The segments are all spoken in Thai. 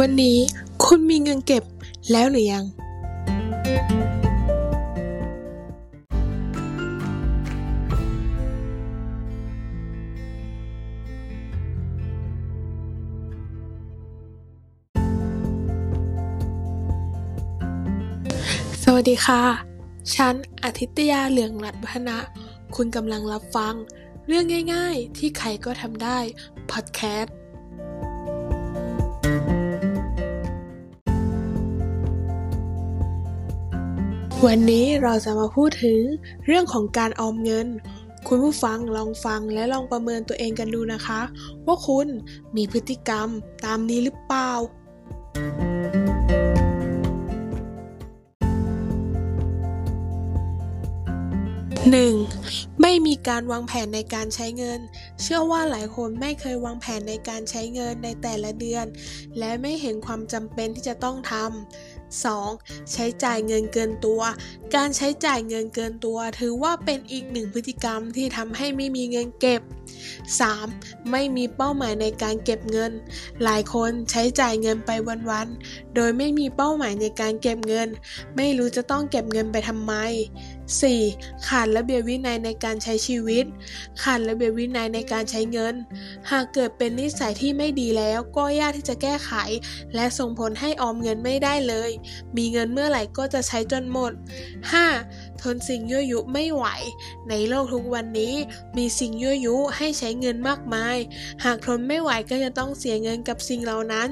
วันนี้คุณมีเงินเก็บแล้วหรือยัง สวัสดีค่ะ ฉันอาทิตยาเหลืองรัตน์วัฒนะ คุณกำลังรับฟัง เรื่องง่ายๆที่ใครก็ทำได้ พอดแคสต์ วันนี้เราจะมาพูดถึงเรื่องของการออมเงิน คุณผู้ฟังลองฟังและลองประเมินตัวเองกันดูนะคะ ว่าคุณมีพฤติกรรมตามนี้หรือเปล่า 1. ไม่มีการวางแผนในการใช้เงิน เชื่อว่าหลายคนไม่เคยวางแผนในการใช้เงินในแต่ละเดือน และไม่เห็นความจำเป็นที่จะต้องทำ 2. ใช้จ่ายเงินเกินตัว การใช้จ่ายเงินเกินตัว ถือว่าเป็นอีกหนึ่งพฤติกรรมที่ทำให้ไม่มีเงินเก็บ 3. ไม่มีเป้าหมายในการเก็บเงิน หลายคนใช้จ่ายเงินไปวันๆ โดยไม่มีเป้าหมายในการเก็บเงิน ไม่รู้จะต้องเก็บเงินไปทำไม 4. ขาดระเบียบวินัยในการใช้ชีวิต ขาดระเบียบวินัยในการใช้เงิน หากเกิดเป็นนิสัยที่ไม่ดีแล้วก็ยากที่จะแก้ไข และส่งผลให้ออมเงินไม่ได้เลย มีเงินเมื่อไหร่ก็จะใช้จนหมด 5. ทนสิ่งยั่วยุไม่ไหว ในโลกทุกวันนี้มีสิ่งยั่วยุให้ใช้เงินมากมาย หากทนไม่ไหวก็จะต้องเสียเงินกับสิ่งเหล่านั้น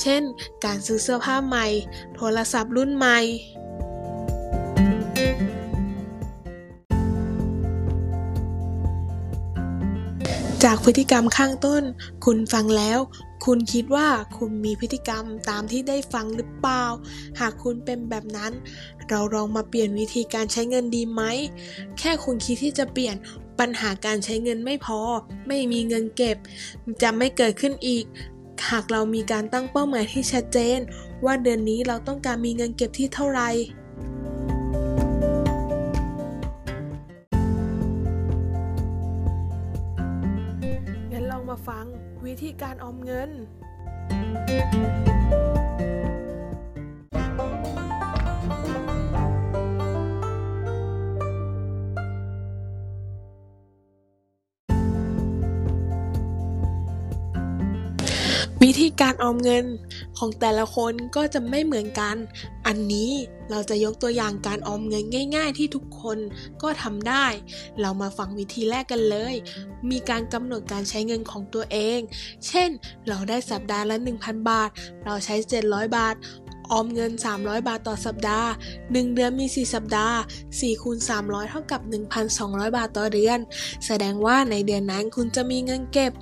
เช่น การซื้อเสื้อผ้าใหม่ โทรศัพท์รุ่นใหม่จากพฤติกรรมข้างต้น คุณฟังแล้ว คุณคิดว่าคุณมีพฤติกรรมตามที่ได้ฟังหรือเปล่า หากคุณเป็นแบบนั้น เราลองมาเปลี่ยนวิธีการใช้เงินดีไหม แค่คุณคิดที่จะเปลี่ยนปัญหาการใช้เงินไม่พอ ไม่มีเงินเก็บ จะไม่เกิดขึ้นอีก หากเรามีการตั้งเป้าหมายที่ชัดเจน ว่าเดือนนี้เราต้องการมีเงินเก็บที่เท่าไหร่ ฟังวิธีการออมเงิน วิธีการออมเงินของแต่ละคนก็จะไม่เหมือนกัน อันนี้เราจะยกตัวอย่างการออมเงินง่าย ๆ ที่ทุกคนก็ทำได้ เรามาฟังวิธีแรกกันเลย มีการกำหนดการใช้เงินของตัวเอง เช่น เราได้สัปดาห์ละ 1,000 บาท เราใช้ 700 บาท ออมเงิน 300 บาทต่อสัปดาห์ 1 เดือนมี 4 สัปดาห์4คูณ300 เท่ากับ 1,200 บาทต่อเดือน แสดงว่าในเดือนนั้นคุณจะมีเงินเก็บ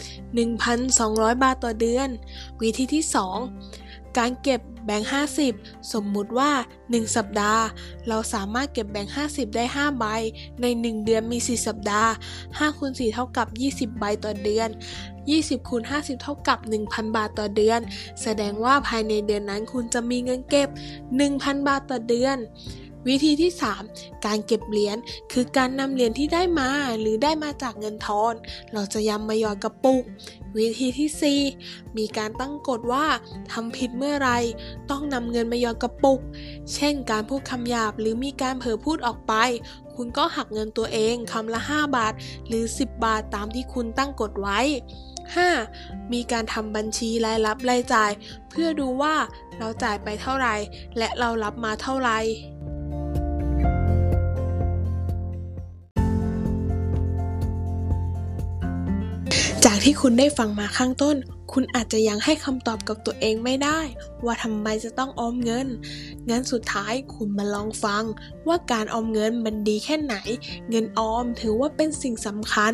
1,200 บาทต่อเดือน วิธีที่ 2 การเก็บแบงค์50 สมมุติว่า 1 สัปดาห์ เราสามารถเก็บแบงค์50 ได้ 5 ใบ ใน 1 เดือนมี 4 สัปดาห์5คูณ4เท่ากับ 20 ใบต่อเดือน 20คูณ50 เท่ากับ 1,000 บาทต่อเดือน แสดงว่าภายในเดือนนั้นคุณจะมีเงินเก็บ 1,000 บาทต่อเดือน วิธีที่ 3 การเก็บเหรียญคือการนำเหรียญที่ได้มาหรือได้มาจากเงินทอน เราจะยำมาหยอดกระปุก วิธีที่ 4 มีการตั้งกฎว่าทำผิดเมื่อไรต้องนำเงินมาหยอดกระปุก เช่น การพูดคำหยาบหรือมีการเผลอพูดออกไป คุณก็หักเงินตัวเองคำละ 5 บาท หรือ 10 บาทตามที่คุณตั้งกฎไว้ 5. มีการทำบัญชีรายรับรายจ่าย เพื่อดูว่าเราจ่ายไปเท่าไหร่ และเรารับมาเท่าไหร่ จากที่คุณได้ฟังมาข้างต้น คุณอาจจะยังให้คำตอบกับตัวเองไม่ได้ ว่าทำไมจะต้องออมเงิน งั้นสุดท้ายคุณมาลองฟัง ว่าการออมเงินมันดีแค่ไหน เงินออมถือว่าเป็นสิ่งสำคัญ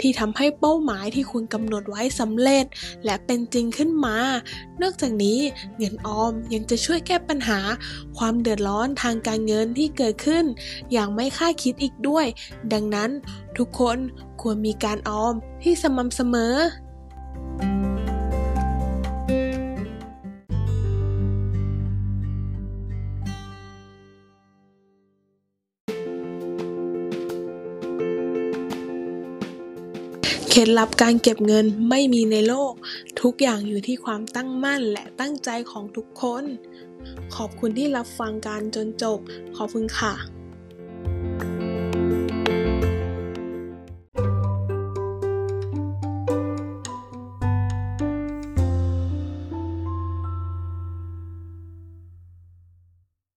ที่ทำให้เป้าหมายที่คุณกำหนดไว้สำเร็จ และเป็นจริงขึ้นมา นอกจากนี้เงินออมยังจะช่วยแก้ปัญหา ความเดือดร้อนทางการเงินที่เกิดขึ้น อย่างไม่คาดคิดอีกด้วย ดังนั้นทุกคนควรมีการออมที่สม่ำเสมอ เคล็ดลับการเก็บเงินไม่มีในโลก ทุกอย่างอยู่ที่ความตั้งมั่นและตั้งใจของทุกคน ขอบคุณที่รับฟังการจนจบ ขอบคุณค่ะ